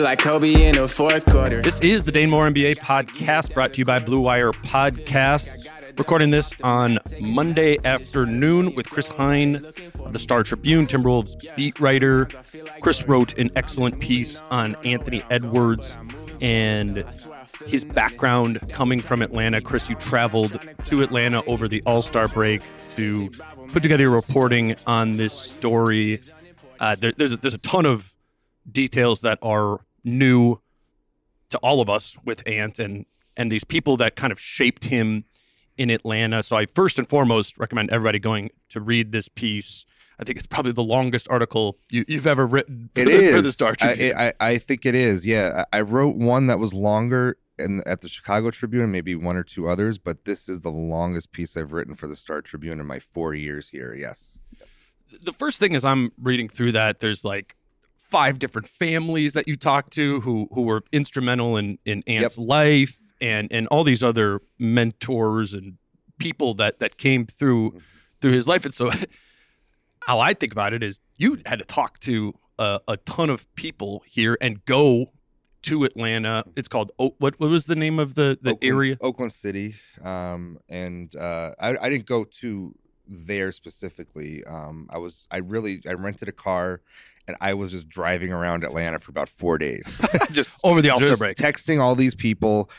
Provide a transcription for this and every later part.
Like Kobe in the fourth quarter. This is the Dane Moore NBA podcast brought to you by Blue Wire Podcasts. Recording this on Monday afternoon with Chris Hine of the Star Tribune, Timberwolves beat writer. Chris wrote an excellent piece on Anthony Edwards and his background coming from Atlanta. Chris, you traveled to Atlanta over the All Star break to put together your reporting on this story. Uh, there, there's, there's a ton of details that are new to all of us with Ant and and these people that kind of shaped him in Atlanta. So I first and foremost recommend everybody going to read this piece. I think it's probably the longest article you, have ever written It for, is. for the Star Tribune. I, I, I think it is. Yeah, I I wrote one that was longer in, at the Chicago Tribune, and maybe one or two others, but this is the longest piece I've written for the Star Tribune in my four years here. Yes. the first thing is I'm reading through that. There's like five different families that you talked to who who were instrumental in in Ant's life, and and all these other mentors and people that that came through through his life. And so, how I think about it is, you had to talk to a, a ton of people here and go to Atlanta. It's called O- what what was the name of the the Oakland, area? Oakland City, um, and uh, I, I didn't go to there specifically. Um, I was I really I rented a car, and I was just driving around Atlanta for about four days, just Over the All-Star break. texting all these people.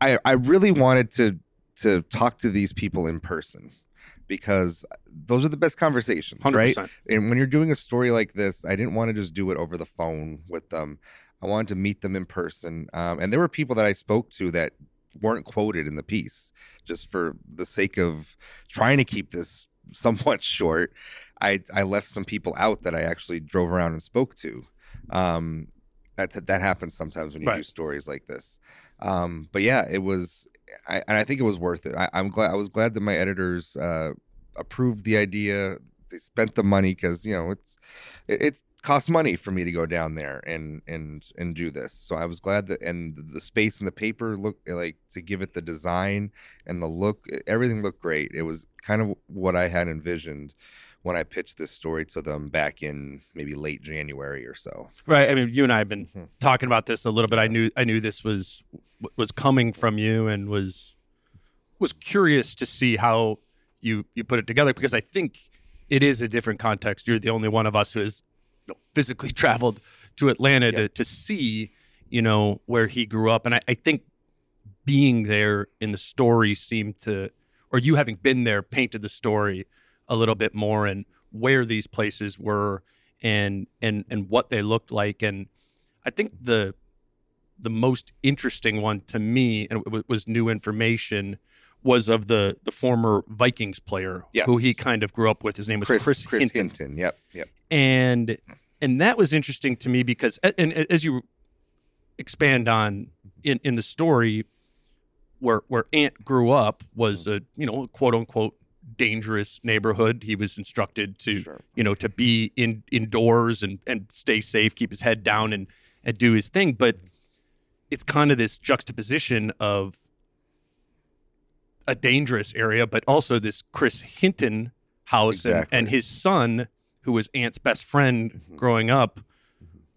I I really wanted to to talk to these people in person because those are the best conversations, right? 100%. And when you're doing a story like this, I didn't want to just do it over the phone with them. I wanted to meet them in person. Um, and there were people that I spoke to that weren't quoted in the piece just for the sake of trying to keep this somewhat short. I, I left some people out that I actually drove around and spoke to. Um, that, that happens sometimes when you do stories like this. Um, but yeah, it was, I, and I think it was worth it. I, I'm glad, I was glad that my editors, uh, approved the idea. They spent the money because you know it's it, it's cost money for me to go down there and and and do this. So I was glad that and the space and the paper looked like to give it the design and the look. Everything looked great. It was kind of what I had envisioned when I pitched this story to them back in maybe late January or so. Right. I mean, you and I have been Mhm. talking about this a little bit. I knew I knew this was was coming from you, and was was curious to see how you you put it together because I think it is a different context. You're the only one of us who has know, physically traveled to Atlanta to to see you know where he grew up, and I, I think being there in the story seemed to, or you having been there, painted the story a little bit more and where these places were and and and what they looked like. And i think the the most interesting one to me and it was new information was of the the former vikings player Yes. who he kind of grew up with his name was Chris chris, Chris, hinton Hinton. Yep. Yep. and and that was interesting to me because and as you expand on in in the story where where Ant grew up was a you know quote unquote dangerous neighborhood he was instructed to Sure. you know to be in indoors and and stay safe keep his head down and and do his thing but it's kind of this juxtaposition of a dangerous area but also this Chris Hinton house, and, Exactly. and his son, who was Ant's best friend Mhm. growing up,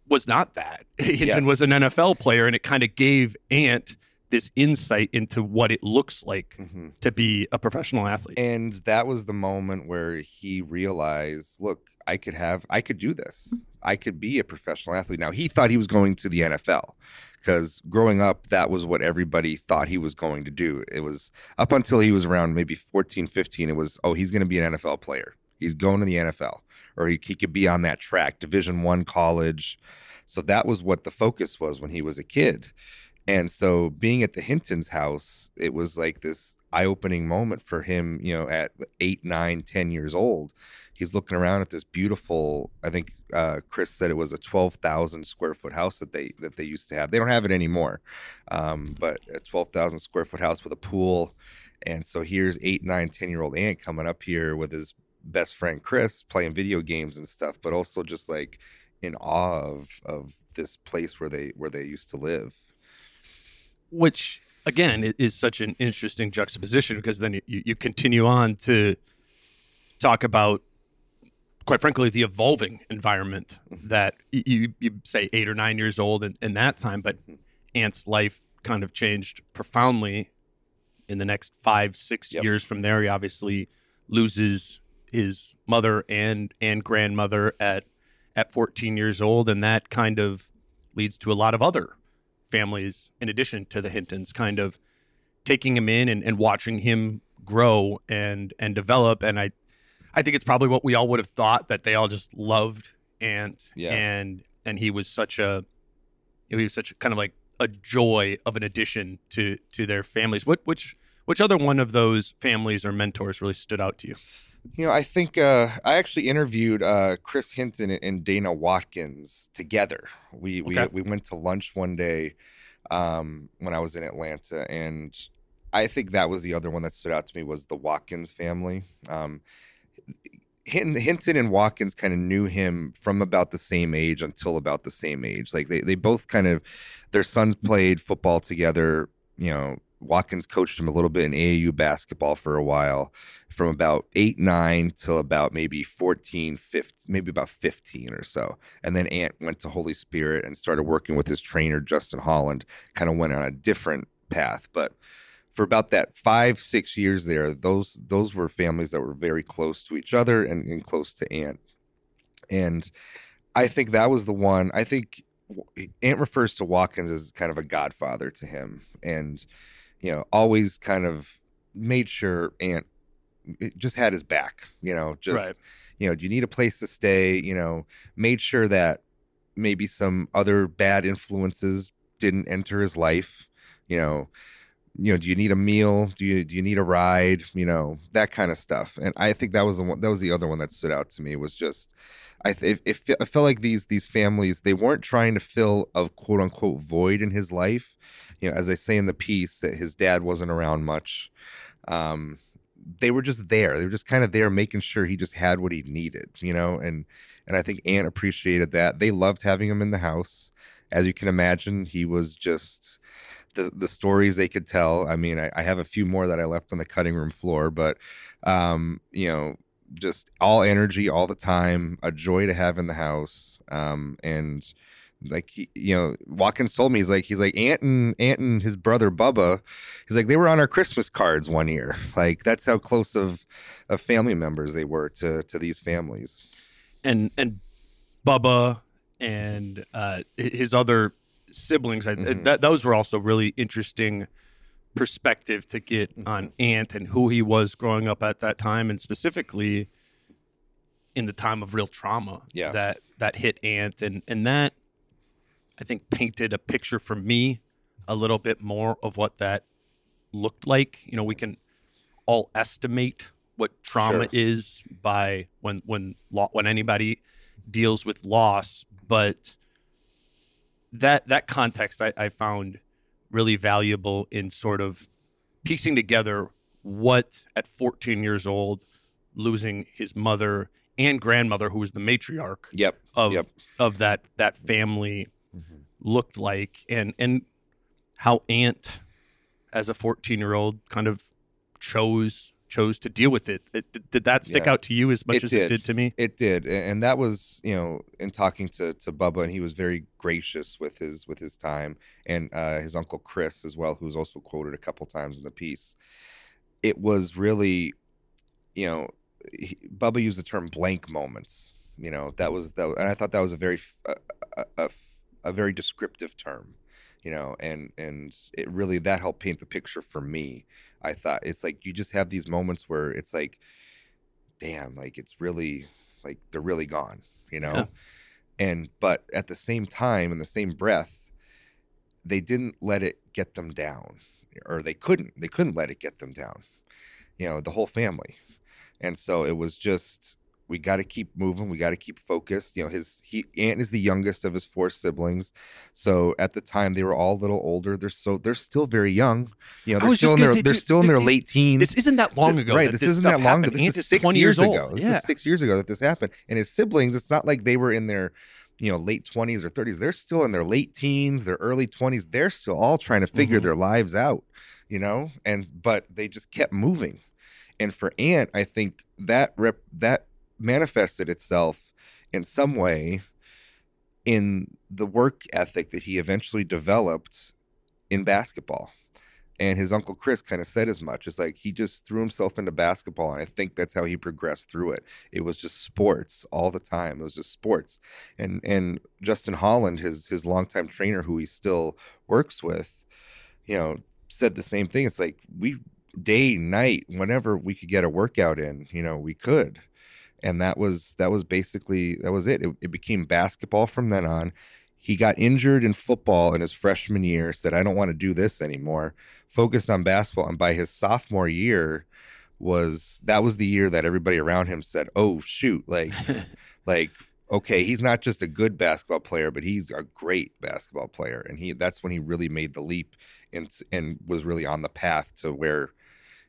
was not that. Hinton Yes. was an NFL player, and it kind of gave Ant this insight into what it looks like Mhm. to be a professional athlete. And that was the moment where he realized, look, I could have, I could do this. I could be a professional athlete. Now, he thought he was going to the NFL because growing up, that was what everybody thought he was going to do. It was up until he was around maybe 14, 15, it was, oh, he's going to be an NFL player. He's going to the NFL or he, he could be on that track, Division One college. So that was what the focus was when he was a kid. And so being at the Hinton's house, it was like this eye-opening moment for him, you know, at eight, nine, ten years old. He's looking around at this beautiful, I think uh, Chris said it was a 12,000 square foot house that they that they used to have. They don't have it anymore. Um, but a 12,000 square foot house with a pool. And so here's eight, nine, 10 year old Ant coming up here with his best friend Chris playing video games and stuff, but also just like in awe of of this place where they where they used to live. which again is such an interesting juxtaposition because then you, you continue on to talk about quite frankly the evolving environment mm-hmm. that you, you say eight or nine years old in, in that time but mm-hmm. ant's life kind of changed profoundly in the next five six Yep. years from there. He obviously loses his mother and and grandmother at at 14 years old and that kind of leads to a lot of other families in addition to the Hintons kind of taking him in and, and watching him grow and and develop. And I I think it's probably what we all would have thought that they all just loved Ant Yeah. and and he was such a he was such kind of like a joy of an addition to to their families what which which other one of those families or mentors really stood out to you You know, I think uh, I actually interviewed uh, Chris Hinton and Dana Watkins together. We we Okay. we went to lunch one day um, when I was in Atlanta, and I think that was the other one that stood out to me was the Watkins family. Um, Hinton, and Watkins kind of knew him from about the same age until about the same age. Like they they both kind of their sons played football together. You know, Watkins coached him a little bit in AAU basketball for a while from about 8 9 till about maybe 14 15 maybe about 15 or so and then ant went to holy spirit and started working with his trainer justin holland kind of went on a different path but for about that five six years there those those were families that were very close to each other and, and close to Ant. And i think that was the one i think Ant refers to watkins as kind of a godfather to him and you know always kind of made sure Ant eh, just had his back you know just Right. you know do you need a place to stay? You know made sure that maybe some other bad influences didn't enter his life you know you know do you need a meal? Do you do you need a ride? You know that kind of stuff. And i think that was the one that was the other one that stood out to me was just i th- it, it, fe- I felt like these these families they weren't trying to fill a quote unquote void in his life. You know as i say in the piece that his dad wasn't around much um they were just there. They were just kind of there making sure he just had what he needed you know? And and i think Ant appreciated that. They loved having him in the house. As you can imagine he was just the the stories they could tell. I mean I, I have a few more that i left on the cutting room floor but um you know just all energy all the time a joy to have in the house um and like you know watkins told me he's like he's like Ant and Ant and his brother bubba he's like they were on our christmas cards one year. Like that's how close of of family members they were to to these families. And and Bubba and uh, his other siblings. I, Mhm. that those were also really interesting perspective to get on Ant and who he was growing up at that time, and specifically in the time of real trauma Yeah. that that hit Ant, and and that I think painted a picture for me a little bit more of what that looked like. You know, we can all estimate what trauma Sure. is by when when lo- when anybody deals with loss, but that that context I, I found really valuable in sort of piecing together what at 14 years old losing his mother and grandmother who was the matriarch yep of Yep. of that that family mm-hmm. looked like and and how Ant as a 14 year old kind of chose chose to deal with it. it did, that stick Yeah. out to you as much It as did. it did to me? It did, and that was you know in talking to to Bubba, and he was very gracious with his with his time, and uh, his uncle Chris as well, who was also quoted a couple times in the piece. It was really, you know, he, Bubba used the term blank moments. You know that was that, and I thought that was a very a, a, a very descriptive term. You know, and and it really that helped paint the picture for me. I thought it's like you just have these moments where it's like damn, like it's really like they're really gone, you know? Yeah. And but at the same time, in the same breath, they didn't let it get them down. Or they couldn't. They couldn't let it get them down. You know, the whole family. And so it was just we got to keep moving. We got to keep focused. You know, his he Ant is the youngest of his four siblings, so at the time they were all a little older. They're so they're still very young. You know, they're still in their say, they're dude, still in their th- late teens. This isn't that long ago. Right. This, this isn't that long ago. This is six 20 years ago. This yeah. is six years ago that this happened. And his siblings, it's not like they were in their, you know, late twenties or thirties. They're still in their late teens, their early twenties. They're still all trying to figure Mhm. their lives out, you know. And but they just kept moving. And for Ant, I think that rep that manifested itself in some way in the work ethic that he eventually developed in basketball. And his uncle Chris kind of said as much. It's like he just threw himself into basketball, and I think that's how he progressed through it. It was just sports all the time. It was just sports. And and Justin Holland, his his longtime trainer, who he still works with, you know, said the same thing. It's like we day, night, whenever we could get a workout in, you know, we could. And that was that was basically that was it. It, it became basketball from then on. He got injured in football in his freshman year, said, I don't want to do this anymore, focused on basketball. And by his sophomore year, was that was the year that everybody around him said, Oh shoot, like like okay, he's not just a good basketball player, but he's a great basketball player. And he that's when he really made the leap and and was really on the path to where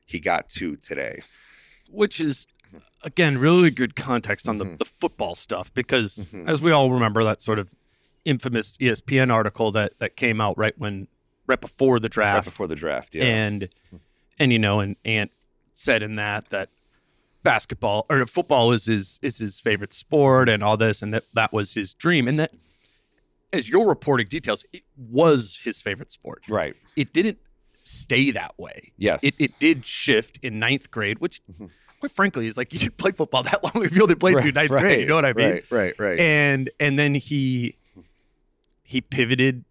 he got to today. which is again really good context on the, Mhm. the football stuff because Mhm. as we all remember that sort of infamous ESPN article that that came out right when right before the Right draft before the draft. Yeah. and and you know and Ant said in that that basketball or football is his is his favorite sport and all this and that that was his dream and that as you're reporting details it was his favorite sport right. it didn't stay that way Yes. it, it did shift in ninth grade, which, Mhm. Quite frankly, is like you didn't play football that long if you only played through ninth grade. You know what I mean? Right, right, right. And and then he he pivoted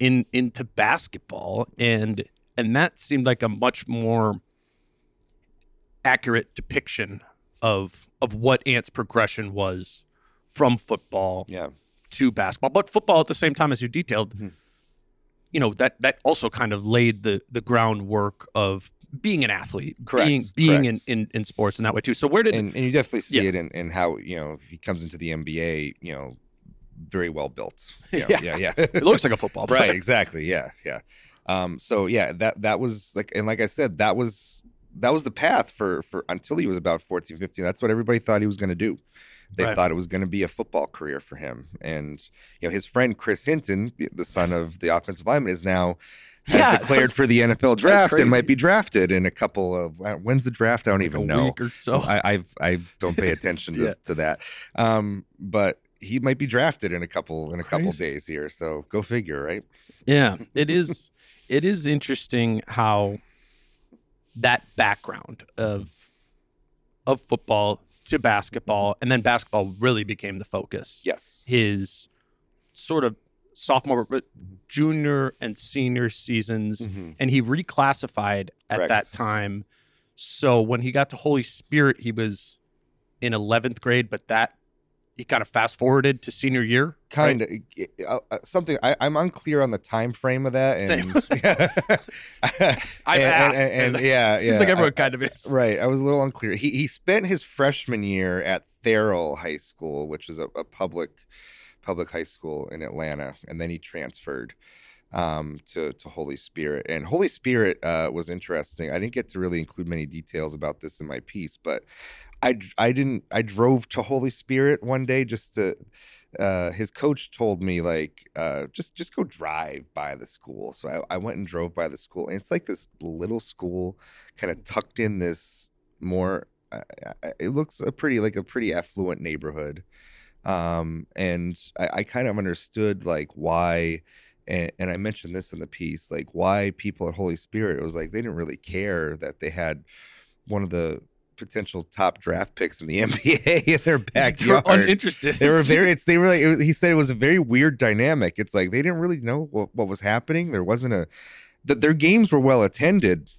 in into basketball, and and that seemed like a much more accurate depiction of of what Ant's progression was from football yeah. to basketball, but football at the same time as you detailed. Mhm. You know that that also kind of laid the the groundwork of being an athlete, Correct, being being in, in in sports in that way too. So where did And and you definitely see Yeah. it in, in how, you know, he comes into the NBA, you know, very well built. You know, Yeah. yeah, yeah. it looks like a football player. right exactly yeah yeah um so yeah that that was like and like i said that was that was the path for for until he was about 14 15 that's what everybody thought he was going to do they Right. thought it was going to be a football career for him and you know his friend chris hinton the son of the offensive lineman is now has Yeah, declared for the nfl draft and might be drafted in a couple of uh, when's the draft i don't Like even know week or so. I, I I don't pay attention to, Yeah. to that. Um, but he might be drafted in a couple in a couple days here. So go figure, right? Yeah, it is. it is interesting how that background of of football to basketball, and then basketball really became the focus. Yes. His sort of sophomore, but Mm-hmm. junior and senior seasons, Mhm. and he reclassified at Correct. that time. So when he got to Holy Spirit, he was in eleventh grade, but that he kind of fast forwarded to senior year. Kind of uh, uh, something. I, I'm unclear on the time frame of that. And I've and, asked, and, and, and yeah, Seems yeah, like everyone I- kind of is. Right. I was a little unclear. He he spent his freshman year at Therrell High School, which is a, a public public high school in Atlanta, and then he transferred um, to to Holy Spirit. And Holy Spirit uh, was interesting. I didn't get to really include many details about this in my piece, but I I didn't I drove to Holy Spirit one day just to. Uh, his coach told me like uh, just just go drive by the school. So I, I went and drove by the school, and it's like this little school kind of tucked in this more. Uh, it looks a pretty like a pretty affluent neighborhood, um, and I, I kind of understood like why. And, and I mentioned this in the piece, like why people at Holy Spirit. It was like they didn't really care that they had one of the potential top draft picks in the NBA in their backyard. They were uninterested. They were very. It's, they were like. Was, he said it was a very weird dynamic. It's like they didn't really know what, what was happening. There wasn't a. That their games were well attended,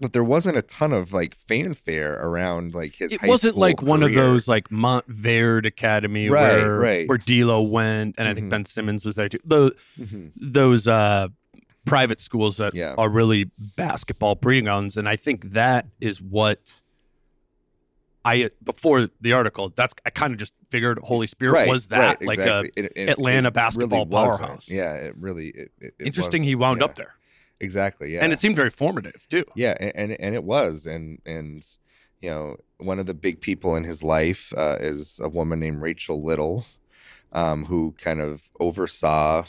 but there wasn't a ton of like fanfare around like his. It wasn't like one of those like Montverde Academy Right, where right. where D'Lo went, and I think Mhm. Ben Simmons was there too. Those Mhm. those uh, private schools that Yeah. are really basketball breeding grounds, and I think that is what I before the article. That's I kind of just figured Holy Spirit Right, was that right, like exactly. a It- it- Atlanta basketball really powerhouse. Yeah, it really. It, interesting. He wound Yeah, up there, Exactly. Yeah, and it seemed very formative too. Yeah, and, and and it was, and and you know, one of the big people in his life uh, is a woman named Rachel Little, um, who kind of oversaw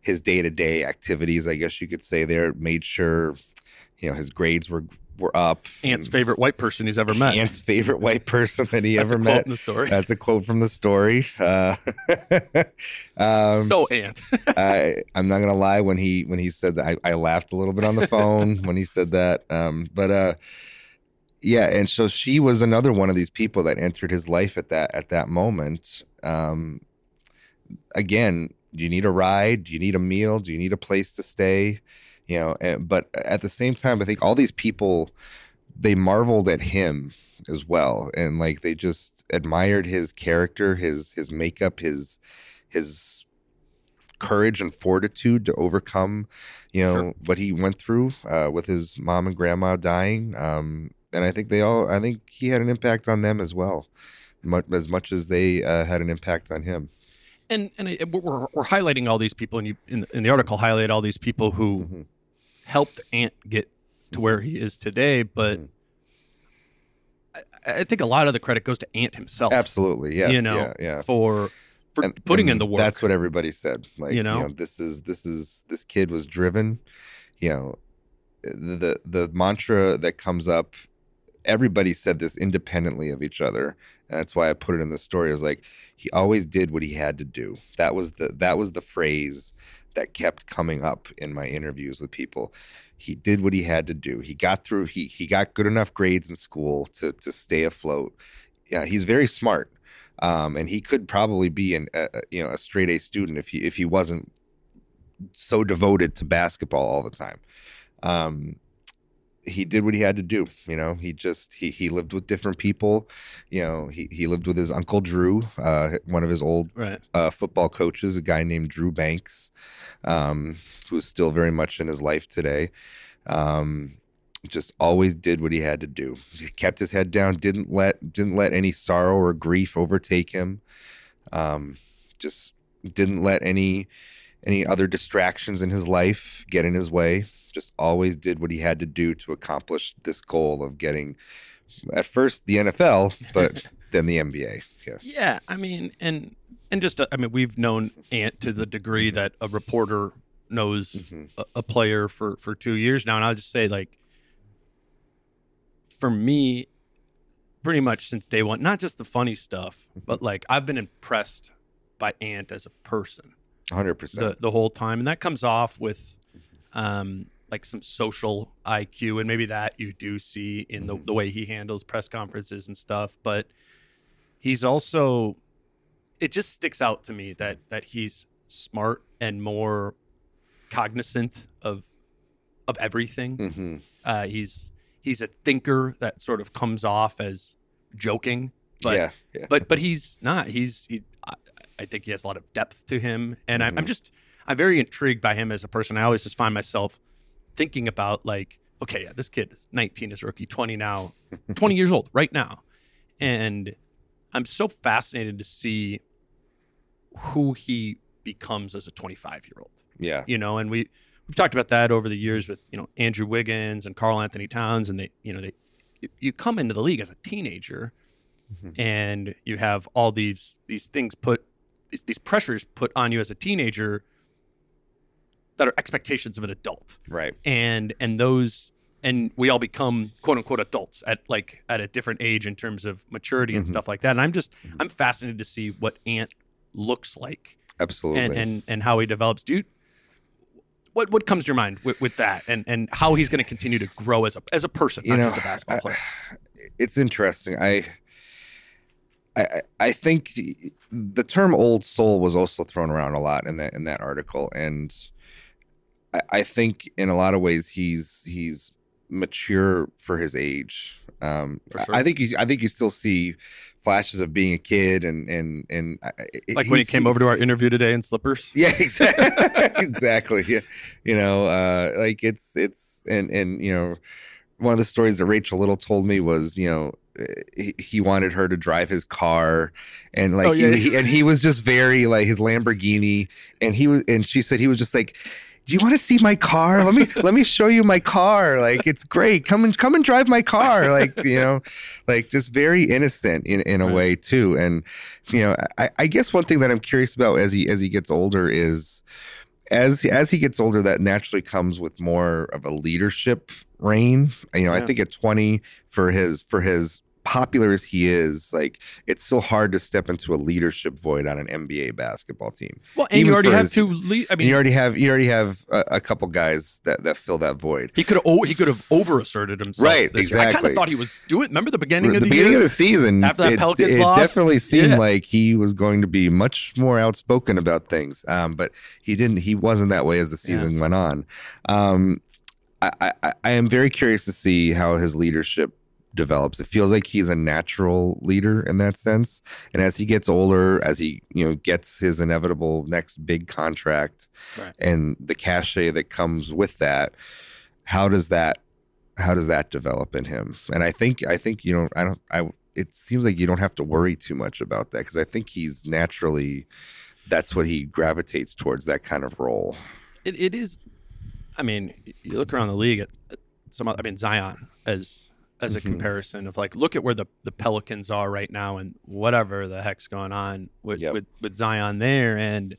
his day to day activities. I guess you could say there, made sure, you know, his grades were were up. Ant's favorite white person he's ever met. Ant's favorite white person that he That's ever a quote met. the story. That's a quote from the story. Uh, um, so Ant. I I'm not gonna lie when he when he said that I, I laughed a little bit on the phone when he said that. Um, but uh, yeah, and so she was another one of these people that entered his life at that at that moment. Um, again, do you need a ride? Do you need a meal? Do you need a place to stay? You know, and, but at the same time, I think all these people they marveled at him as well, and like they just admired his character, his his makeup, his his courage and fortitude to overcome, you know, Sure. what he went through uh, with his mom and grandma dying. Um, and I think they all, I think he had an impact on them as well, much, as much as they uh, had an impact on him. and and it, we're, we're highlighting all these people, and you in, in the article highlight all these people who Mhm. Helped Ant get to where he is today. But Mhm. I, I think a lot of the credit goes to Ant himself. Absolutely, yeah, you know, yeah, yeah. for for And- putting in the work. That's what everybody said. Like You know? this is this is this kid was driven. You know, the the mantra that comes up. Everybody said this independently of each other, and that's why I put it in the story. It was like he always did what he had to do. That was the that was the phrase that kept coming up in my interviews with people. He did what he had to do. He got through. He he got good enough grades in school to to stay afloat. Yeah, he's very smart um, and he could probably be an a, you know a straight A student if he if he wasn't so devoted to basketball all the time. Um, he did what he had to do. You know, he just he he lived with different people. You know, he he lived with his uncle Drew, uh, one of his old right. uh, football coaches, a guy named Drew Banks, um, who's still very much in his life today. Um, just always did what he had to do. He kept his head down. Didn't let didn't let any sorrow or grief overtake him. Um, just didn't let any any other distractions in his life get in his way. Just always did what he had to do to accomplish this goal of getting, at first the NFL, but then the NBA. Yeah. Yeah, I mean, and and just uh, I mean, we've known Ant to the degree that a reporter knows Mhm. a, a player for for two years now, and I'll just say like, for me, pretty much since day one, not just the funny stuff, but like I've been impressed by Ant as a person Hundred percent. the the whole time, and that comes off with, um, like some social IQ, and maybe that you do see in the the way he handles press conferences and stuff. But he's also, it just sticks out to me that that he's smart and more cognizant of of everything. hmm Uh, he's he's a thinker that sort of comes off as joking, but yeah, yeah. but but he's not. He's he. I, I think he has a lot of depth to him, and I'm, I'm Mhm. just I'm very intrigued by him as a person. I always just find myself thinking about like, okay, yeah, this kid is 19 is rookie, 20 now, 20 years old right now, and I'm so fascinated to see who he becomes as a 25 year old yeah, you know, and we we've talked about that over the years with you know Andrew Wiggins and Karl-Anthony Towns, and they you know they you, come into the league as a teenager, Mhm. and you have all these these things put these, these pressures put on you as a teenager that are expectations of an adult, right. and and those and we all become quote unquote adults at like at a different age in terms of maturity and Mhm. stuff like that. And I'm just Mhm. I'm fascinated to see what Ant looks like Absolutely. and and and how he develops. Dude, what what comes to your mind with, with that and and how he's going to continue to grow as a as a person, You not know, just a basketball I- player. it's interesting. I, I, I- I think the term "old soul" was also thrown around a lot in that in that article, and I, I think in a lot of ways he's he's mature for his age. Um, sure. I think you I think you still see flashes of being a kid, and and and Like when he came over to our interview today in slippers. yeah, exactly. exactly. Yeah. You know, uh, like it's it's and and you know, one of the stories that Rachel Little told me was, you know, uh, he, he wanted her to drive his car and like Oh, yeah. he, he- and he was just very like his Lamborghini and he was and she said he was just like do you want to see my car? Let me let me show you my car. Like it's great. Come and come and drive my car. Like you know, like just very innocent in, in a Right. way too. And you know, I, I guess one thing that I'm curious about as he as he gets older is as as he gets older, that naturally comes with more of a leadership reign. You know, I think at 20 for his for his popular as he is, like it's so hard to step into a leadership void on an NBA basketball team. Well, and Even you already have his- two. Le- I mean, you already have you already have a, a couple guys that that fill that void. he could have oh, he could have over asserted himself. Right, this year. I kind of thought he was doing. Remember the beginning the, of the, beginning year? of the season, After that it, Pelicans it loss? definitely seemed Yeah. like he was going to be much more outspoken about things. Um, but he didn't. He wasn't that way as the season went on. Um, I, I, I am very curious to see how his leadership develops. It feels like he's a natural leader in that sense. And as he gets older, as he you know gets his inevitable next big contract, Right. and the cachet that comes with that, how does that how does that develop in him? And I think I think you know I don't I it seems like you don't have to worry too much about that because I think he's naturally that's what he gravitates towards that kind of role. it, it is. I mean, you look around the league at, at some. I mean, Zion as as a Mhm. comparison of like, look at where the the Pelicans are right now, and whatever the heck's going on with Yep. with with Zion there, and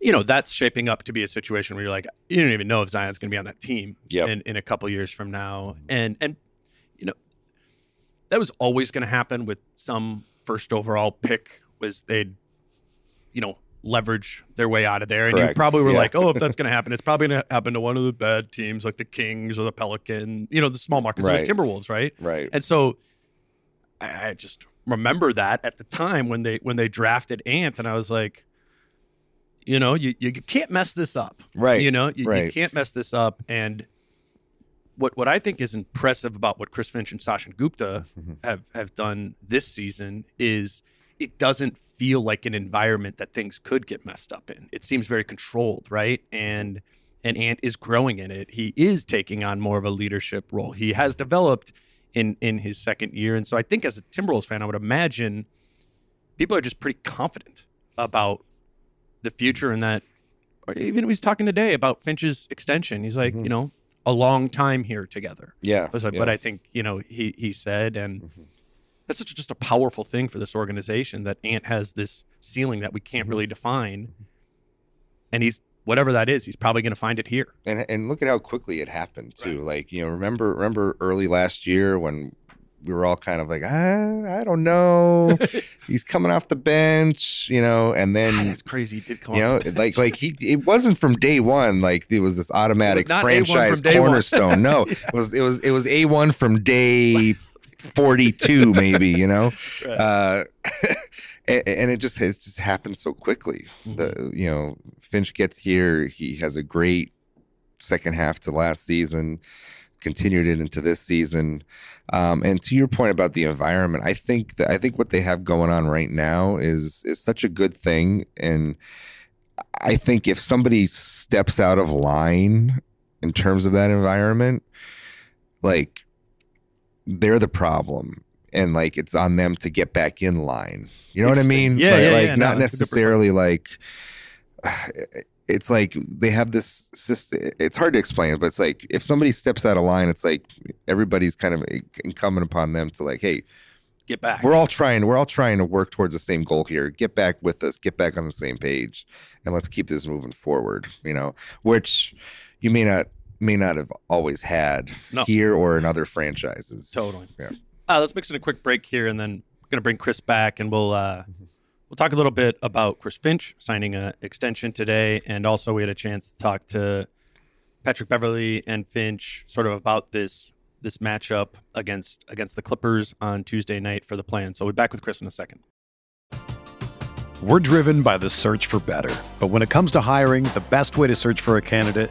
you know that's shaping up to be a situation where you're like, you don't even know if Zion's going to be on that team Yep. in in a couple years from now, and and you know that was always going to happen with some first overall pick was they'd you know leverage their way out of there and you probably were Yeah. like oh if that's going to happen it's probably going to happen to one of the bad teams like the kings or the pelican you know the small markets Right. like timberwolves right Right. and so I, I just remember that at the time when they when they drafted ant and i was like you know you, you can't mess this up Right. you know, you, you can't mess this up. And what what I think is impressive about what Chris Finch and Sachin Gupta Mhm. have have done this season is it doesn't feel like an environment that things could get messed up in. It seems very controlled, right? And and Ant is growing in it. He is taking on more of a leadership role. He has developed in in his second year, and so I think as a Timberwolves fan, I would imagine people are just pretty confident about the future and that or even he's talking today about Finch's extension. He's like, Mhm. you know, a long time here together. Yeah. I was like, yeah. but I think, you know, he he said, and Mhm. That's such just a powerful thing for this organization that Ant has this ceiling that we can't really define. And he's whatever that is, he's probably gonna find it here. and and look at how quickly it happened too. Like you know, remember remember early last year when we were all kind of like, ah, I don't know, he's coming off the bench, you know, and then That's crazy. He did come you know, the like bench. like he it wasn't from day one. Like it was this automatic not A1 from franchise cornerstone. No, it was it was it was a one from day forty two, maybe. You know, Right. uh, and, and it just has just happened so quickly. Mm-hmm. The you know Finch gets here, he has a great second half to last season, continued it into this season. Um, and to your point about the environment, I think that I think what they have going on right now is is such a good thing, and I think if somebody steps out of line in terms of that environment, like they're the problem. And like it's on them to get back in line. You know what I mean? Yeah, like, yeah, like yeah. Not good necessarily like it's like they have this system. It's hard to explain, but it's like if somebody steps out of line, it's like everybody's kind of eh, incumbent upon them to like, hey, Get back. we're all trying. We're all trying to work towards the same goal here. Get back with us. Get back on the same page, and let's keep this moving forward. You know, which you may not may not have always had No. here or in other franchises. Totally. Yeah. Uh, let's mix in a quick break here, and then we're going to bring Chris back, and we'll uh, we'll talk a little bit about Chris Finch signing an extension today, and also we had a chance to talk to Patrick Beverley and Finch sort of about this this matchup against against the Clippers on Tuesday night for the play-in. So we'll be back with Chris in a second. We're driven by the search for better. But when it comes to hiring, the best way to search for a candidate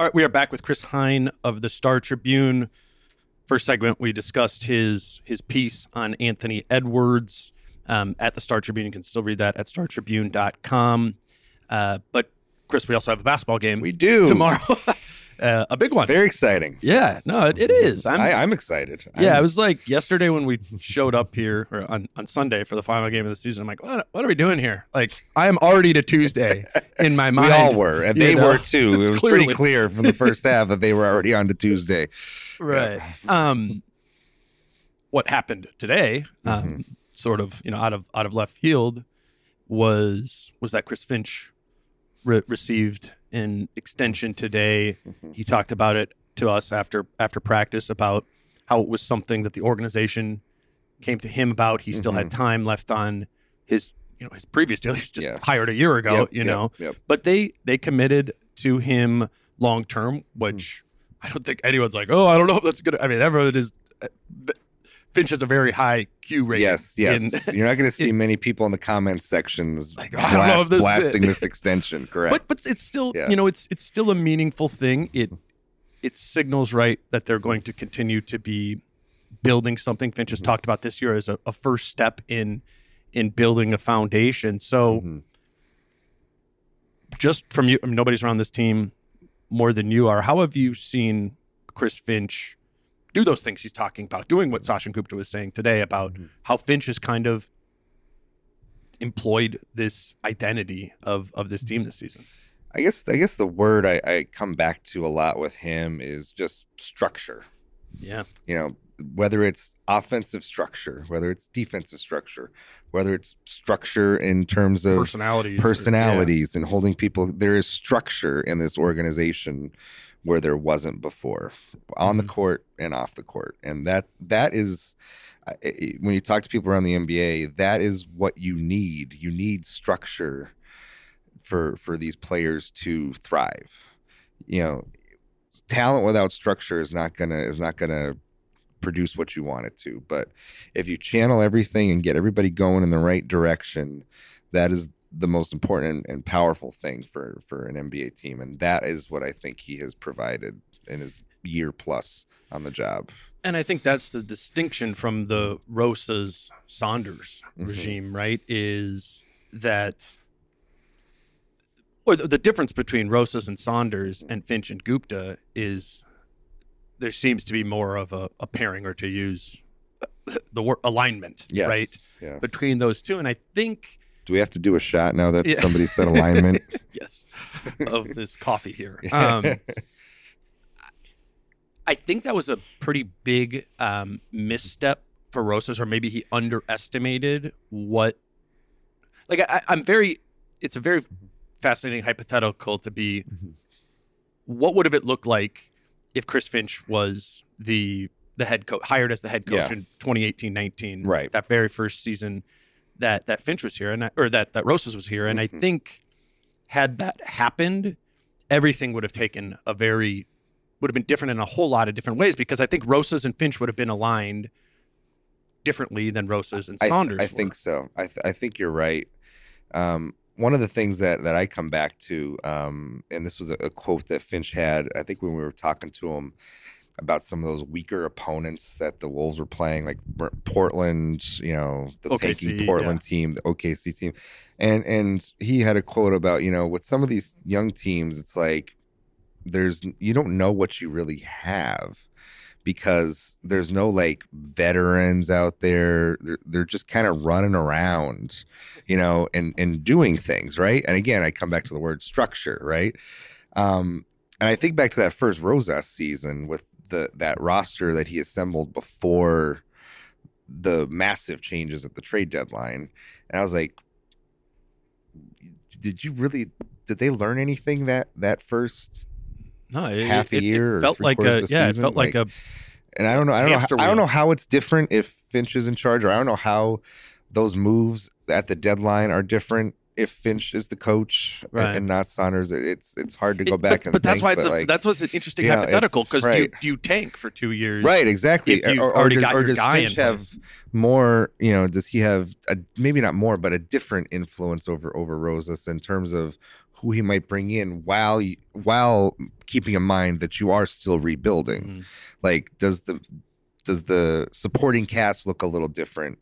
All right, we are back with Chris Hine of the Star Tribune. First segment, we discussed his his piece on Anthony Edwards um, at the Star Tribune. You can still read that at startribune.com. Uh, but Chris, we also have a basketball game. We do. tomorrow, uh, a big one. Very exciting. yeah, no, it, it is. I'm, I, I'm excited. yeah, I'm- it was like yesterday when we showed up here or on, on Sunday for the final game of the season. I'm like, what, what are we doing here? Like, I am already to Tuesday in my mind. we all were, and they know? were too. It was pretty clear from the first half that they were already on to Tuesday. right um what happened today um Mm-hmm. sort of you know out of out of left field was was that chris finch re- received an extension today Mm-hmm. he talked about it to us after after practice about how it was something that the organization came to him about he still had time left on his you know his previous deal he was just Mm-hmm. Yeah. hired a year ago Yep, you know yep. but they they committed to him long term, which I don't think anyone's like, oh, I don't know if that's good. I mean, everyone is. Finch has a very high Q rating. Yes, yes. in- You're not going to see many people in the comments sections Like, I don't know blast, this blasting this extension. Correct. but but it's still Yeah. you know it's it's still a meaningful thing. It it signals right that they're going to continue to be building something. Finch Mm-hmm. has talked about this year as a, a first step in in building a foundation. So Mhm. just from you, I mean, nobody's around this team more than you are. How have you seen Chris Finch do those things he's talking about, doing what Sachin Gupta was saying today about Mm-hmm. how Finch has kind of employed this identity of of this team this season? I guess I guess the word I, I come back to a lot with him is just structure. Yeah, You know, whether it's offensive structure, whether it's defensive structure, whether it's structure in terms of personalities, personalities and holding people. There is structure in this organization where there wasn't before, on the Mhm. court and off the court, and that that is. When you talk to people around the NBA, that is what you need. You need structure for for these players to thrive. You know, talent without structure is not gonna is not gonna produce what you want it to. But if you channel everything and get everybody going in the right direction, that is the most important and powerful thing for for an NBA team, and that is what I think he has provided in his year plus on the job. And I think that's the distinction from the Rosas Saunders Mhm. regime, right? Is that or the, the difference between Rosas and Saunders and Finch and Gupta is there seems to be more of a, a pairing or to use the word alignment, Yes. right? Yeah. Between those two. And I think Do we have to do a shot now that Yeah. somebody said alignment? yes, of this coffee here. Um, I think that was a pretty big um, misstep for Rosas, or maybe he underestimated what. Like I, I'm very, it's a very fascinating hypothetical to be. Mhm. What would have it looked like if Chris Finch was the the head coach, hired as the head coach Yeah. in 2018-19, Right. That very first season that that Finch was here, and I, or that that Rosas was here, and I Mhm. think had that happened, everything would have taken a very would have been different in a whole lot of different ways because I think Rosas and Finch would have been aligned differently than Rosas and I, th- Saunders. I think so. I, th- I think you're right. Um, one of the things that, that I come back to, um, and this was a, a quote that Finch had, I think when we were talking to him about some of those weaker opponents that the Wolves were playing, like Portland, you know, the OKC, tanking Portland team, the OKC team, and and he had a quote about you know with some of these young teams, it's like there's you don't know what you really have because there's no like veterans out there. They're, they're just kind of running around you know and and doing things right? And again i come back to the word structure right? Um and i think back to that first rosas season with the that roster that he assembled before the massive changes at the trade deadline and i was like did you really did they learn anything that that first no, it, half a it- it year or felt like a quarters of the yeah, season? it felt like, Like, a and I don't know. I don't know. How, I don't know how it's different if Finch is in charge, or I don't know how those moves at the deadline are different if Finch is the coach and- Right. and not Saunders. It's it's hard to go It- back but, and but that's think, why it's but, a, like, that's what's an interesting you know, hypothetical because do, you, right. do you tank for two years? right exactly. or, or does, got or does Finch have place. more? You know, does he have a, maybe not more, but a different influence over over Rosas in terms of who he might bring in while you, while keeping in mind that you are still rebuilding. Mhm. like does the does the supporting cast look a little different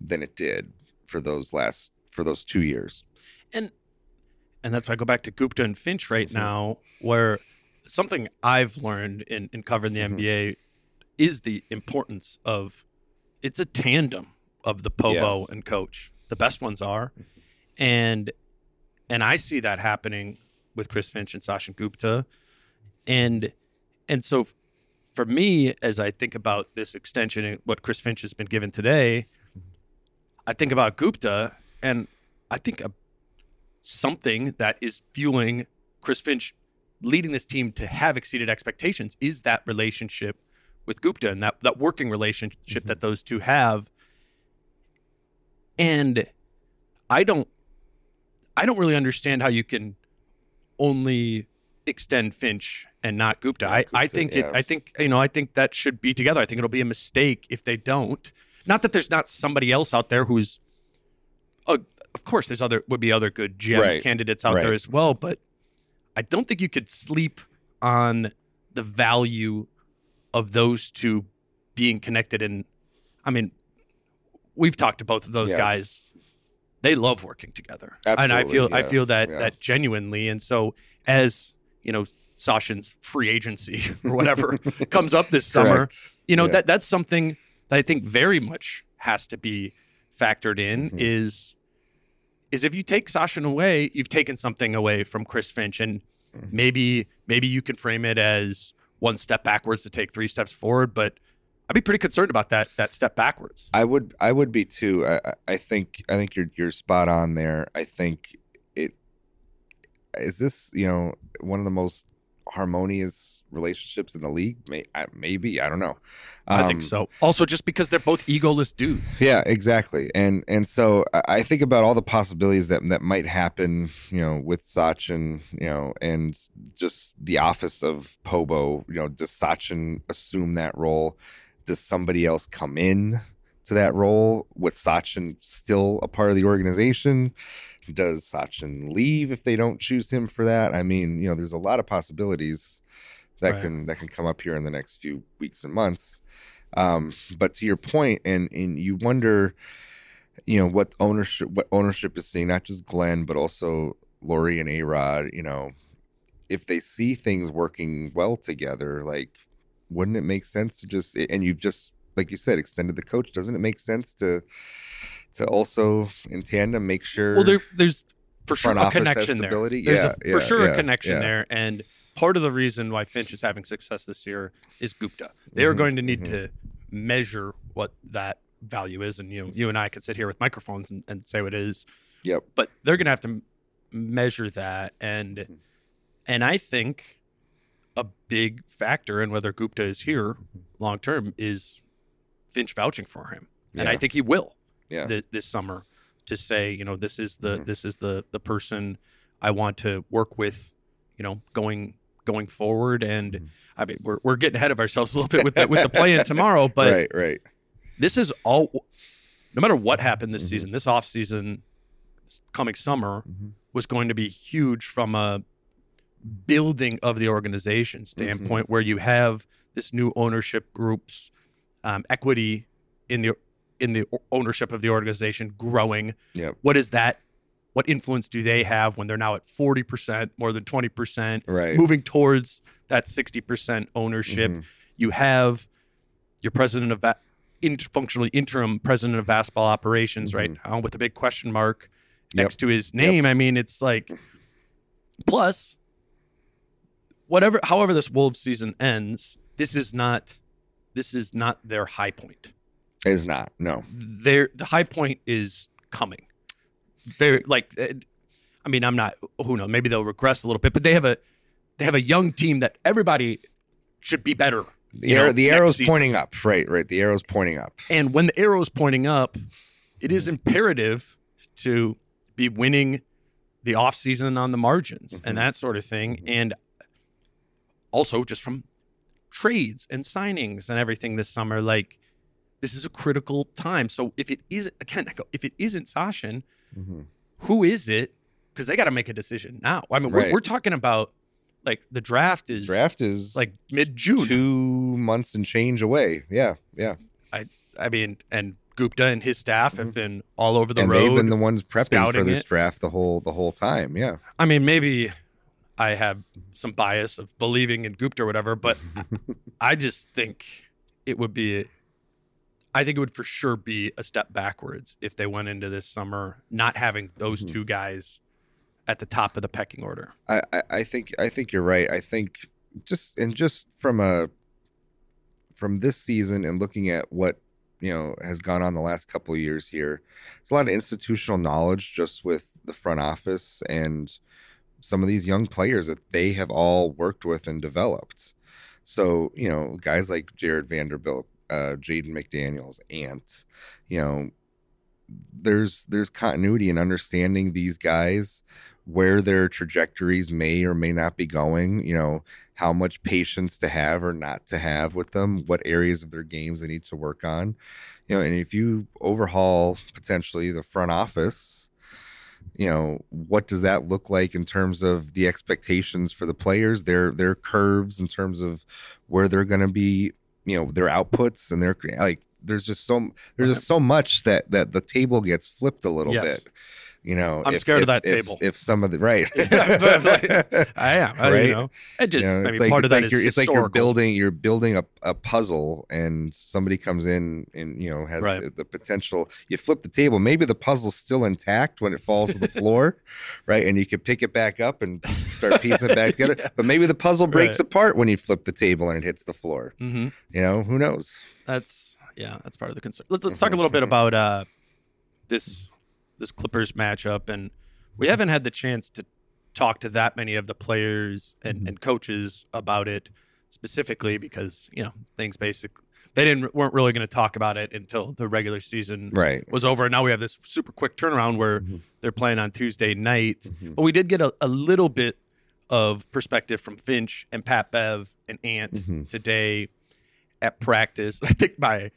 than it did for those last for those two years and and that's why I go back to Gupta and Finch right Mhm. now, where something I've learned in, in covering the Mhm. NBA is the importance of it's a tandem of the Pobo and coach. The best ones are, and and I see that happening with Chris Finch and Sachin Gupta, and and so for me, as I think about this extension and what Chris Finch has been given today, I think about Gupta, and I think a, something that is fueling Chris Finch leading this team to have exceeded expectations is that relationship with Gupta and that that working relationship that those two have. And I don't I don't really understand how you can only extend Finch and not Gupta. I, I Gupta, think yeah. it I think you know, I think that should be together. I think it'll be a mistake if they don't. Not that there's not somebody else out there who's uh, of course there's other would be other good GM Right. candidates out there as well, but I don't think you could sleep on the value of those two being connected and I mean we've talked to both of those Yeah. guys. They love working together. and I Absolutely, feel I feel that yeah. that genuinely and so as, you know, Sachin's free agency or whatever comes up this summer, you know Yeah. that that's something that I think very much has to be factored in Mhm. is is if you take Sachin away, you've taken something away from Chris Finch, and Mhm. maybe maybe you can frame it as one step backwards to take three steps forward, but I'd be pretty concerned about that that step backwards. I would I would be too. I, I- I think I think you're you're spot on there. I think it is this you know one of the most harmonious relationships in the league. May, maybe I don't know. I think Um, so. Also, just because they're both egoless dudes. Yeah, exactly. And and so I- I think about all the possibilities that that might happen, you know, with Sachin, you know, and just the office of Pobo. You know, does Sachin assume that role? Does somebody else come in to that role with Sachin still a part of the organization? Does Sachin leave if they don't choose him for that? I mean, you know, there's a lot of possibilities that Right. can that can come up here in the next few weeks and months. Um, but to your point, and and you wonder, you know, what ownership what ownership is seeing, not just Glen, but also Lori and A Rod, you know, if they see things working well together, like wouldn't it make sense to just and you've just like you said extended the coach doesn't it make sense to to also in tandem make sure Well, there, there's for sure a connection there. There's Yeah, a, yeah, for sure yeah, a connection there, and part of the reason why Finch is having success this year is Gupta. They are Mhm, going to need mhm. to measure what that value is, and you know, you and I could sit here with microphones and, and say what it is, yep but they're going to have to measure that, and Mhm. and I think a big factor in whether Gupta is here Mm-hmm. long term is Finch vouching for him, and I think he will yeah thi- this summer to say, you know, this is the Mhm. this is the the person I want to work with, you know, going going forward. And Mhm. I mean, we're we're getting ahead of ourselves a little bit with the, with the play in tomorrow, but right right this is all. No matter what happened this Mhm. season, this off season, this coming summer Mhm. was going to be huge from a building of the organization Mm-hmm. standpoint, where you have this new ownership group's um, equity in the in the ownership of the organization growing. Yep. What is that? What influence do they have when they're now at forty percent, more than twenty percent, right moving towards that sixty percent ownership? Mhm. You have your president of ba- functionally interim president of basketball operations right now with a big question mark Mm-hmm. Yep. next to his name. I mean, it's like plus whatever however this Wolves season ends, this is not this is not their high point. Is not no Their the high point is coming. They're like eh, I mean, I'm not who knows, maybe they'll regress a little bit, but they have a they have a young team that everybody should be better. the, you know, arrow, the arrow's season. pointing up right right the arrow's pointing up And when the arrow is pointing up, it is imperative to be winning the offseason on the margins Mhm. and that sort of thing. And also just from trades and signings and everything this summer, like this is a critical time. So if it isn't again, I go, if it isn't Sachin, Mhm. who is it? Because they got to make a decision now. I mean, we're, we're talking about like the draft is draft is like mid June. two months and change away yeah yeah I I mean, and Gupta and his staff have been all over the Mm-hmm. and road. they've been the ones prepping for this it. draft the whole the whole time yeah I mean, maybe I have some bias of believing in Gupta or whatever, but I just think it would be. I think it would for sure be a step backwards if they went into this summer not having those Mhm. two guys at the top of the pecking order. I, I, I think I think you're right. I think just and just from a from this season and looking at what you know has gone on the last couple of years here, there's a lot of institutional knowledge just with the front office and some of these young players that they have all worked with and developed. So you know, guys like Jarred Vanderbilt, uh, Jaden McDaniels, Ant, you know, there's there's continuity in understanding these guys where their trajectories may or may not be going, you know, how much patience to have or not to have with them, what areas of their games they need to work on. You know, and if you overhaul potentially the front office, you know, what does that look like in terms of the expectations for the players, their their curves in terms of where they're going to be, you know, their outputs and their like there's just so there's just so much that that the table gets flipped a little Yes. bit. You know, I'm scared of that if, table. If some of the right, Yeah, but, like, I am, I, Right? you know. It just, You know, I it's mean, like, part it's of that like is you're, it's like you're building you're building a, a puzzle and somebody comes in and you know has Right. the, the potential you flip the table maybe the puzzle's still intact when it falls to the floor right and you can pick it back up and start piecing it back together Yeah. but maybe the puzzle breaks Right. apart when you flip the table and it hits the floor hmm you know who knows That's yeah, that's part of the concern. Let's let's talk a little bit about uh this this Clippers matchup, and we haven't had the chance to talk to that many of the players and, and coaches about it specifically because you know things basically they didn't weren't really going to talk about it until the regular season right was over. And now we have this super quick turnaround where Mhm. they're playing on Tuesday night. Mhm. But we did get a, a little bit of perspective from Finch and Pat Bev and Ant Mhm. today at practice. I think my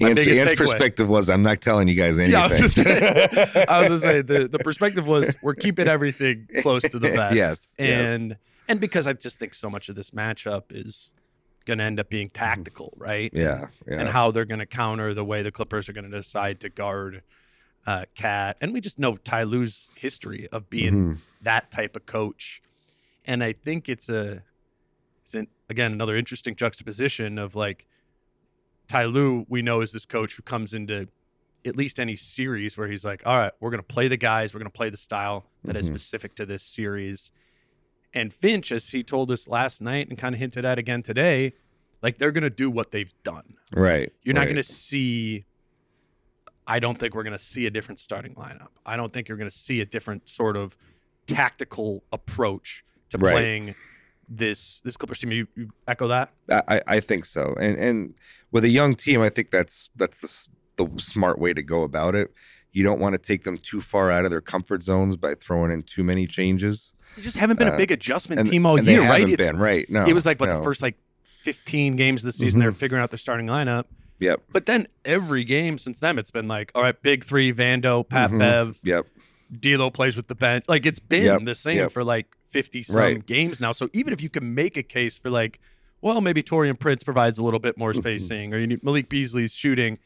my Ian's, Ian's perspective was, I'm not telling you guys anything. Yeah, I was just saying, I was just saying the, the perspective was we're keeping everything close to the vest. Yes, yes. And and because I just think so much of this matchup is gonna end up being tactical, right? yeah, yeah. And how they're gonna counter the way the Clippers are gonna decide to guard uh KAT. And we just know Ty Lue's history of being Mhm. that type of coach. And I think it's a it's an, again another interesting juxtaposition of like Ty Lue, we know is this coach who comes into at least any series where he's like, all right, we're gonna play the guys, we're gonna play the style that is Mhm. specific to this series. And Finch, as he told us last night and kind of hinted at again today, like they're gonna do what they've done. right. You're not right. going to see. I don't think we're going to see a different starting lineup. I don't think you're going to see a different sort of tactical approach to Right. playing this this Clippers team. You, you echo that? I, I- think so. And and with a young team, I think that's that's the the smart way to go about it. You don't want to take them too far out of their comfort zones by throwing in too many changes. They just haven't been a Uh, big adjustment And, team all year, they right? haven't It's- been right. No, it was like what no. the first like 15 games of the season. They're Mhm. figuring out their starting lineup, Yep. but then every game since then, it's been like, all right, big three: Vando, Pat Mhm. Bev, Yep. D'Lo plays with the bench. Like it's been Yep, the same yep. for like fifty some Right. games now. So even if you can make a case for like, well, maybe Taurean Prince provides a little bit more Mhm. spacing, or you need Malik Beasley's shooting,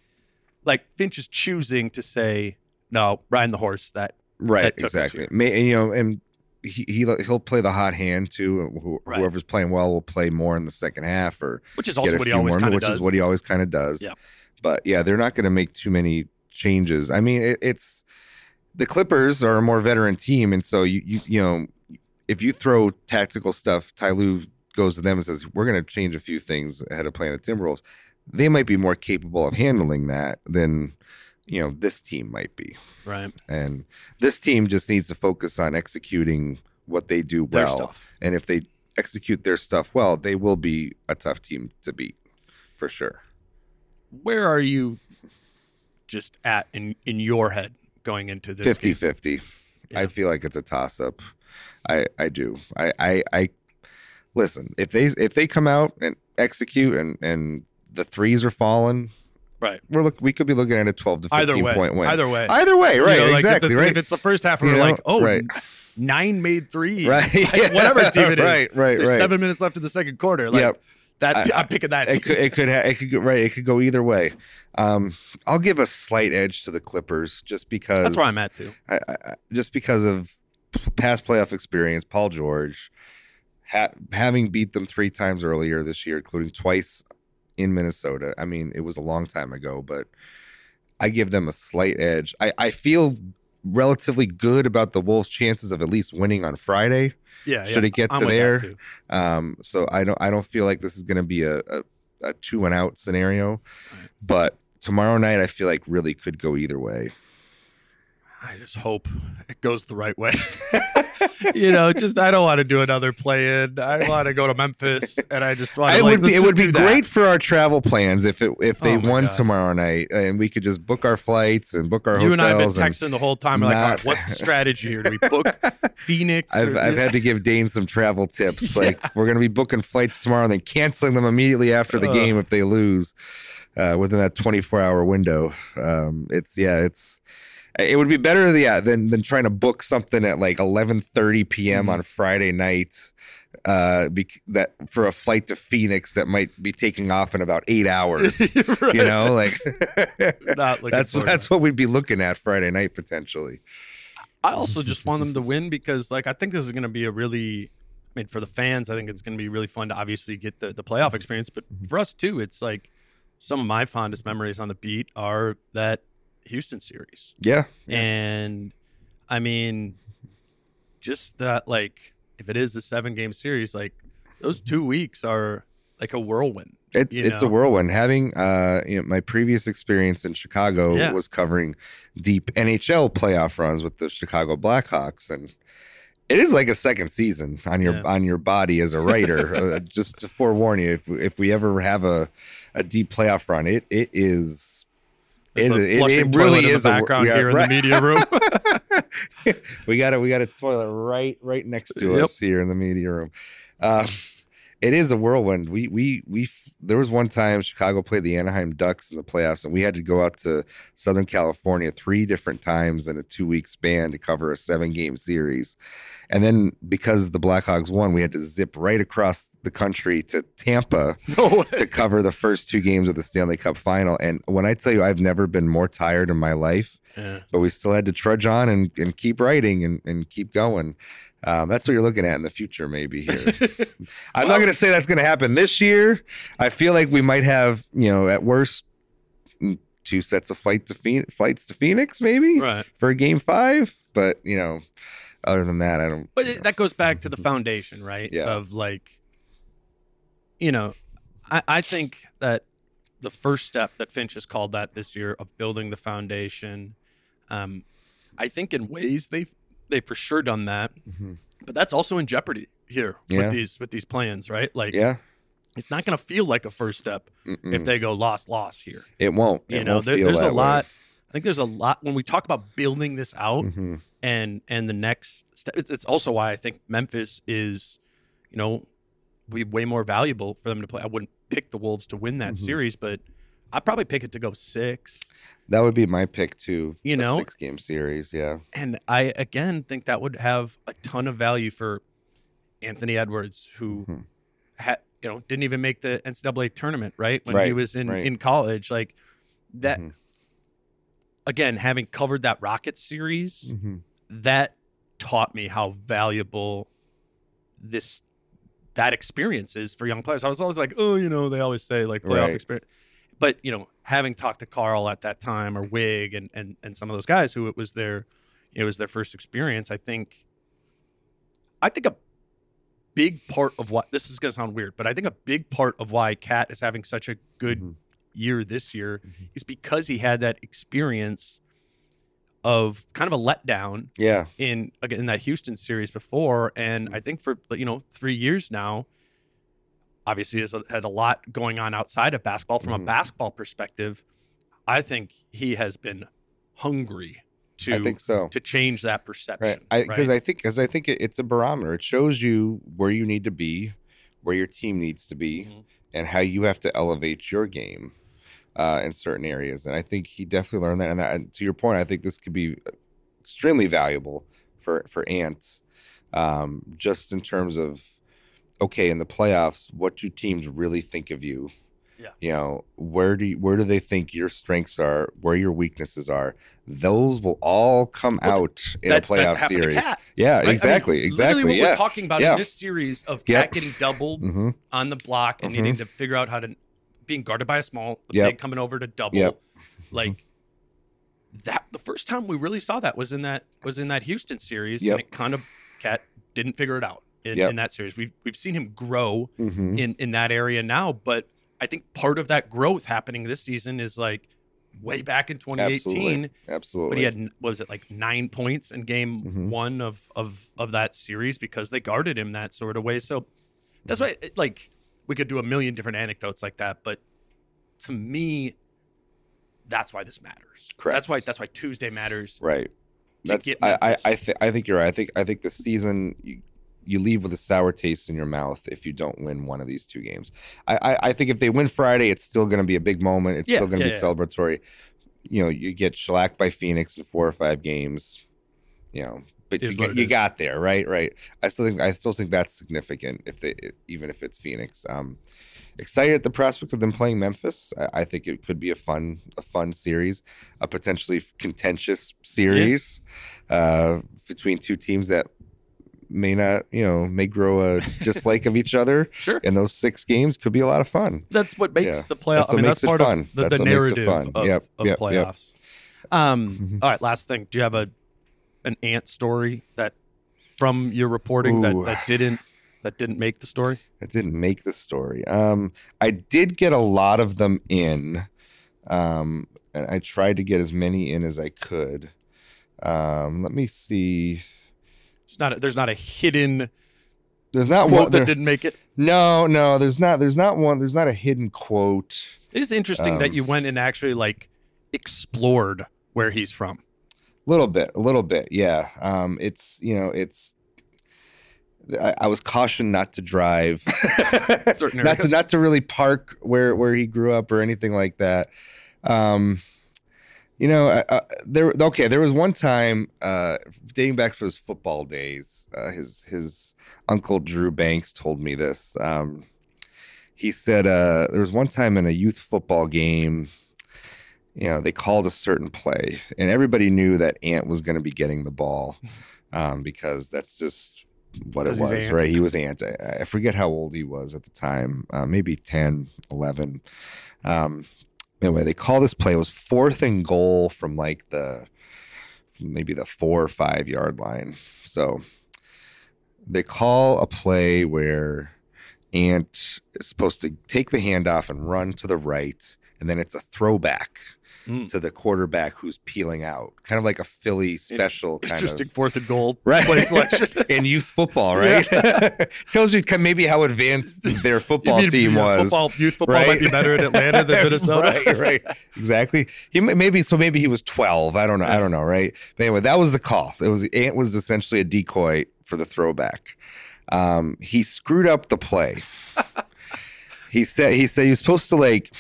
like Finch is choosing to say, no, riding the horse. That Right. that Exactly. May, and, you know, and he, he he'll play the hot hand too. Right. Whoever's playing well will play more in the second half, or which is also what he always kind of does. which is what he always kind of does. Yep. But yeah, they're not going to make too many changes. I mean, it, it's the Clippers are a more veteran team, and so you you you know if you throw tactical stuff, Ty Lue goes to them and says, "We're going to change a few things ahead of playing the Timberwolves." They might be more capable of handling that than you know this team might be, right. and this team just needs to focus on executing what they do well. And if they execute their stuff well, they will be a tough team to beat for sure. Where are you just at in in your head going into this 50 game? 50. Yeah. I feel like it's a toss up. I I do. I I I listen, if they if they come out and execute and and the threes are falling, Right. we're look we could be looking at a 12 to 15 way. point win. Either way. Either way, right? You know, like, if exactly, the- right. If it's the first half, we're You know, like, oh, right. nine made threes, Right. Like, whatever team it is. Right, right, There's right. seven minutes left in the second quarter. Like Yep. that, I- I'm picking that. it team. could it could ha- it could go right. It could go either way. Um, I'll give a slight edge to the Clippers just because That's where I'm at too. I, I, just because of past playoff experience, Paul George, ha- having beat them three times earlier this year, including twice in Minnesota. I mean, it was a long time ago, but I give them a slight edge. I, I feel relatively good about the Wolves' chances of at least winning on Friday. Yeah. Should yeah. it get I'm to there? Um, so I don't I don't feel like this is going to be a, a, a two and out scenario, Right. but tomorrow night I feel like really could go either way. I just hope it goes the right way. you know, just I don't want to do another play in. I want to go to Memphis, and I just want. it to, would be it would be that. great for our travel plans if it if they Oh won God. tomorrow night and we could just book our flights and book our You and I have been texting the whole time. We're like, all right, what's the strategy here? Do we book Phoenix? I've or- I've had to give Dane some travel tips. Yeah. Like we're gonna be booking flights tomorrow and then canceling them immediately after the Ugh. game if they lose uh, within that 24 hour window. Um, it's yeah, it's it would be better yeah than than trying to book something at like 11:30 p.m. Mhm. on Friday night. Uh, bec- that for a flight to Phoenix that might be taking off in about eight hours. Right. You know, like that's that's what we'd be looking at Friday night potentially. I also just want them to win because, like, I think this is going to be a really, I mean, for the fans, I think it's going to be really fun to obviously get the, the playoff experience. But for us too, it's like some of my fondest memories on the beat are that Houston series. Yeah, And I mean, just that, like, if it is a seven game series, like, those two weeks are like a whirlwind. It's you it's know? a whirlwind. Having uh, you know, my previous experience in Chicago Yeah. was covering deep NHL playoff runs with the Chicago Blackhawks, and it is like a second season on your Yeah. on your body as a writer. uh, just to forewarn you, if if we ever have a a deep playoff run, it it is. It, a it, it really in is the a wor- background yeah, here right. in the media room. we got a we got a toilet right right next to Yep. us here in the media room. Uh, it is a whirlwind. We we we there was one time Chicago played the Anaheim Ducks in the playoffs, and we had to go out to Southern California three different times in a two week span to cover a seven game series. And then because the Blackhawks won, we had to zip right across the country to Tampa No to cover the first two games of the Stanley Cup final. And when I tell you I've never been more tired in my life, Yeah. but we still had to trudge on and, and keep writing and, and keep going. Um, that's what you're looking at in the future, maybe here. I'm not going to say that's going to happen this year. I feel like we might have, you know, at worst, mm, two sets of flight to Phoenix, flights to Phoenix, maybe Right. for a game five. But you know, other than that, I don't. But it, that goes back to the foundation, right? Yeah. Of like, you know, I, I think that the first step that Finch has called that this year of building the foundation, um, I think in ways they've they've for sure done that, Mhm. but that's also in jeopardy here Yeah. with these with these plans, right? Like, Yeah, it's not going to feel like a first step Mm-mm. if they go loss loss here. it won't. You It know, won't there, there's a way. lot. I think there's a lot when we talk about building this out Mhm. and and the next step it's, it's also why i think memphis is you know be way more valuable for them to play i wouldn't pick the wolves to win that Mhm. series but i'd probably pick it to go six That would be my pick too. You know? six game series. Yeah. and i again think that would have a ton of value for anthony edwards who Mhm. had you know didn't even make the ncaa tournament right when he was in right. in college like that Mhm. again having covered that rocket series Mhm. that taught me how valuable this that experience is for young players. I was always like, oh, you know, they always say like playoff Right. experience, but you know, having talked to Karl at that time or Wig and and and some of those guys who it was their it was their first experience. I think, I think a big part of what this is going to sound weird, but I think a big part of why KAT is having such a good Mhm. year this year Mhm. is because he had that experience of kind of a letdown Yeah. in again in that Houston series before, and I think for you know three years now, obviously has had a lot going on outside of basketball. From a Mhm. basketball perspective, I think he has been hungry to I think so. to change that perception. Right. Because I, think because I think it, it's a barometer. It shows you where you need to be, where your team needs to be, Mhm. and how you have to elevate your game uh, in certain areas. And I think he definitely learned that. And, that, and to your point, I think this could be extremely valuable for for Ant, um, just in terms of okay in the playoffs, what do teams really think of you? Yeah. You know, where do you, where do they think your strengths are, where your weaknesses are? Those will all come Well, out in that, a playoff that happened to series. KAT, Yeah, right? I mean, exactly, exactly. what yeah. we're talking about Yeah. in this series of KAT Yep. getting doubled hmm on the block and Mhm. needing to figure out how to being guarded by a small, the Yep. big coming over to double. Yep. Like that the first time we really saw that was in that was in that Houston series. And it kind of Cat didn't figure it out in, Yep. in that series. We've we've seen him grow hmm in, in that area now, but I think part of that growth happening this season is like way back in 2018 Absolutely. but he had what was it like nine points in game Mhm. one of of of that series because they guarded him that sort of way. So that's why, it, like, we could do a million different anecdotes like that, but to me, that's why this matters. Correct. That's why that's why Tuesday matters. Right. That's I I I, th- I think you're right. I think I think the season you, you leave with a sour taste in your mouth if you don't win one of these two games. I I, I think if they win Friday, it's still going to be a big moment. It's Yeah, still going to yeah, be yeah. celebratory. You know, you get shellacked by Phoenix in four or five games. You know, but you what got, you got there, right? Right. I still think I still think that's significant if they even if it's Phoenix. Um, excited at the prospect of them playing Memphis. I, I think it could be a fun a fun series, a potentially contentious series uh, between two teams that may not, you know, may grow a dislike of each other. Sure. And those six games could be a lot of fun. That's what makes Yeah. the playoff. That's I mean, makes that's part fun. of the, That's the what makes it narrative fun. of, Yep, of yep, yep. playoffs. Um, Mhm. all right, last thing. Do you have a an ant story that from your reporting that, that didn't that didn't make the story? That didn't make the story. Um, I did get a lot of them in, um, and I tried to get as many in as I could. Um, let me see. It's not. A, there's not a hidden There's not quote one. that didn't make it. no, no. There's not. There's not one. There's not a hidden quote. It is interesting that Um, you went and actually like explored where he's from. A little bit a little bit yeah um it's you know it's I, I was cautioned not to drive, Certain not to not to really park where where he grew up or anything like that. Um, you know, uh, there. Okay, there was one time, uh, dating back to his football days. Uh, his his uncle Drew Banks told me this. Um, he said uh, there was one time in a youth football game. You know, they called a certain play, and everybody knew that Ant was going to be getting the ball um, because that's just what it was, right? He was Ant. I, I forget how old he was at the time, uh, maybe 10, 11. Um, anyway, they call this play. It was fourth and goal from like the maybe the four or five yard line. So they call a play where Ant is supposed to take the handoff and run to the right, and then it's a throwback Mm. to the quarterback who's peeling out, kind of like a Philly special kind Interesting of fourth and goal right play selection. in youth football, right? Tells you maybe how advanced their football mean, team yeah, was. Football, youth football right? might be better in Atlanta than Minnesota. right, right, exactly. He maybe so. Maybe he was twelve. I don't know. I don't know. Right. But anyway, that was the call. It was Ant was essentially a decoy for the throwback. Um, he screwed up the play. he said he said he was supposed to like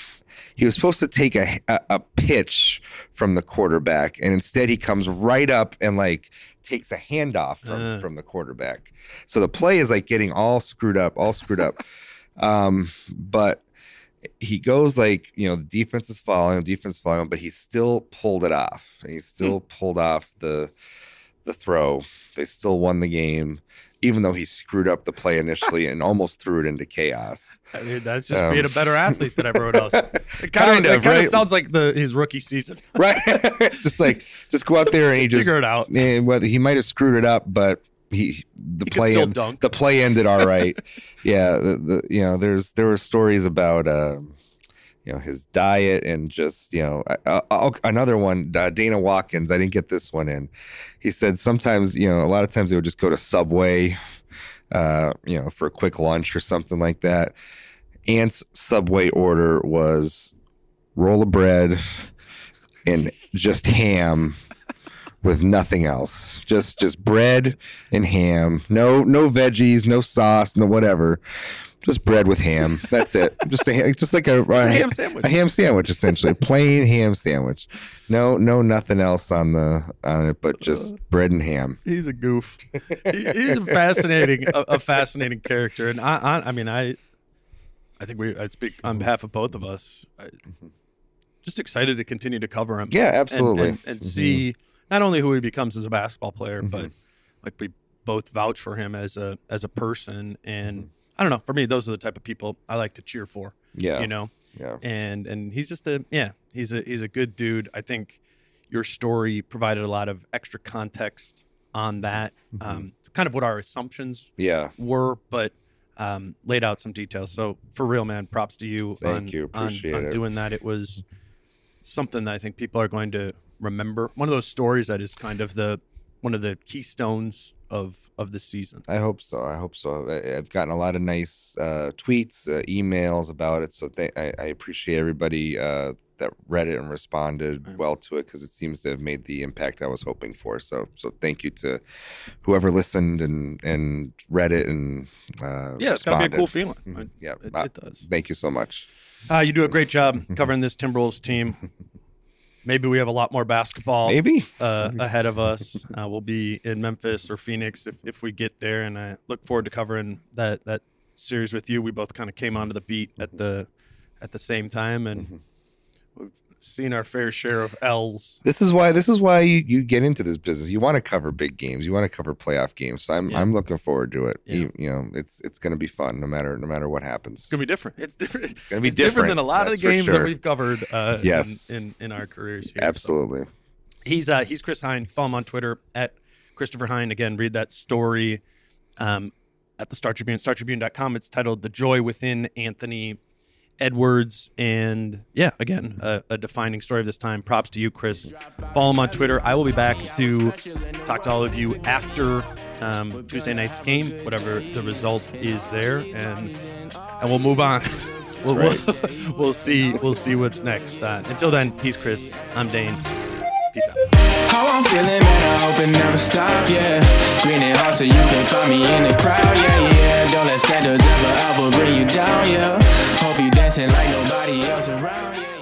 he was supposed to take a, a a pitch from the quarterback, and instead he comes right up and like takes a handoff from Uh. from the quarterback. So the play is like getting all screwed up, all screwed up. Um, but he goes like you know the defense is following defense is following but he still pulled it off. And he still pulled off the the throw. They still won the game, even though he screwed up the play initially and almost threw it into chaos. I mean, that's just Um, being a better athlete than everyone else. It kind, Kind of, of, it kind right? of sounds like the his rookie season. Right? it's just like just go out there and he just Figure it out. and whether he might have screwed it up, but he the He play end- the play ended all right. yeah, the, the you know there's there were stories about um, you know his diet and just you know uh, another one uh, Dana Watkins. I didn't get this one in. He said sometimes you know a lot of times they would just go to Subway, uh, you know for a quick lunch or something like that. Ant's Subway order was roll of bread and just ham with nothing else. Just just bread and ham. No no veggies, no sauce, no whatever. Just bread with ham. That's it. Just a just like a, a ham sandwich. A ham sandwich essentially. Plain ham sandwich. No no nothing else on the on it but just bread and ham. He's a goof. He- he's a fascinating, a, a fascinating character, and I, I, I mean, I, I think we, I speak on behalf of both of us. I, just excited to continue to cover him. Yeah, and- absolutely. and, and see not only who he becomes as a basketball player, Mm-hmm. but like we both vouch for him as a as a person. And Mm-hmm. I don't know, for me, those are the type of people I like to cheer for. Yeah. you know, Yeah. and and he's just a yeah, he's a he's a good dude. I think your story provided a lot of extra context on that, Mm-hmm. um, kind of what our assumptions Yeah. were, but um, laid out some details. So for real, man, props to you. Thank on, you. on- Appreciate on it. doing that. It was something that I think people are going to remember. One of those stories that is kind of the one of the keystones of of the season. I hope so. I hope so. I, I've gotten a lot of nice uh, tweets, uh, emails about it. So th- I, I appreciate everybody uh, that read it and responded Right. well to it because it seems to have made the impact I was hoping for. So so thank you to whoever listened and and read it and uh, Yeah, it's gotta be a cool feeling. Mhm. It- Yeah, it, uh, it does. Thank you so much. Uh, you do a great job covering this Timberwolves team. Maybe we have a lot more basketball Maybe. uh, ahead of us. Uh, we'll be in Memphis or Phoenix if, if we get there, and I look forward to covering that that series with you. We both kind of came onto the beat at the at the same time, and we've seen our fair share of L's. This is why this is why you, you get into this business. You want to cover big games. You want to cover playoff games. So I'm Yeah. I'm looking forward to it. Yeah. You, you know, it's it's going to be fun no matter no matter what happens. It's gonna be different. It's different. It's gonna be different, different, than a lot that's of the games that we've covered. Uh, in- Yes. in, in our careers here. So Absolutely. he's uh, he's Chris Hine. Follow him on Twitter at Christopher Hine. Again, read that story um, at the Star Tribune, StarTribune.com. It's titled "The Joy Within Anthony Edwards," and yeah, again, a, a defining story of this time. Props to you, Chris. Follow him on Twitter. I will be back to talk to all of you after um, Tuesday night's game, whatever the result is there, and and we'll move on. We'll, we'll, we'll see. We'll see what's next. Uh, until then, he's Chris. I'm Dane. Peace out. How I'm feeling, man, I hope it never stop, yeah. Green and hot so you can find me in the crowd, yeah, yeah. Don't let standards ever, ever bring you down, yeah. Hope you dancing like nobody else around, yeah.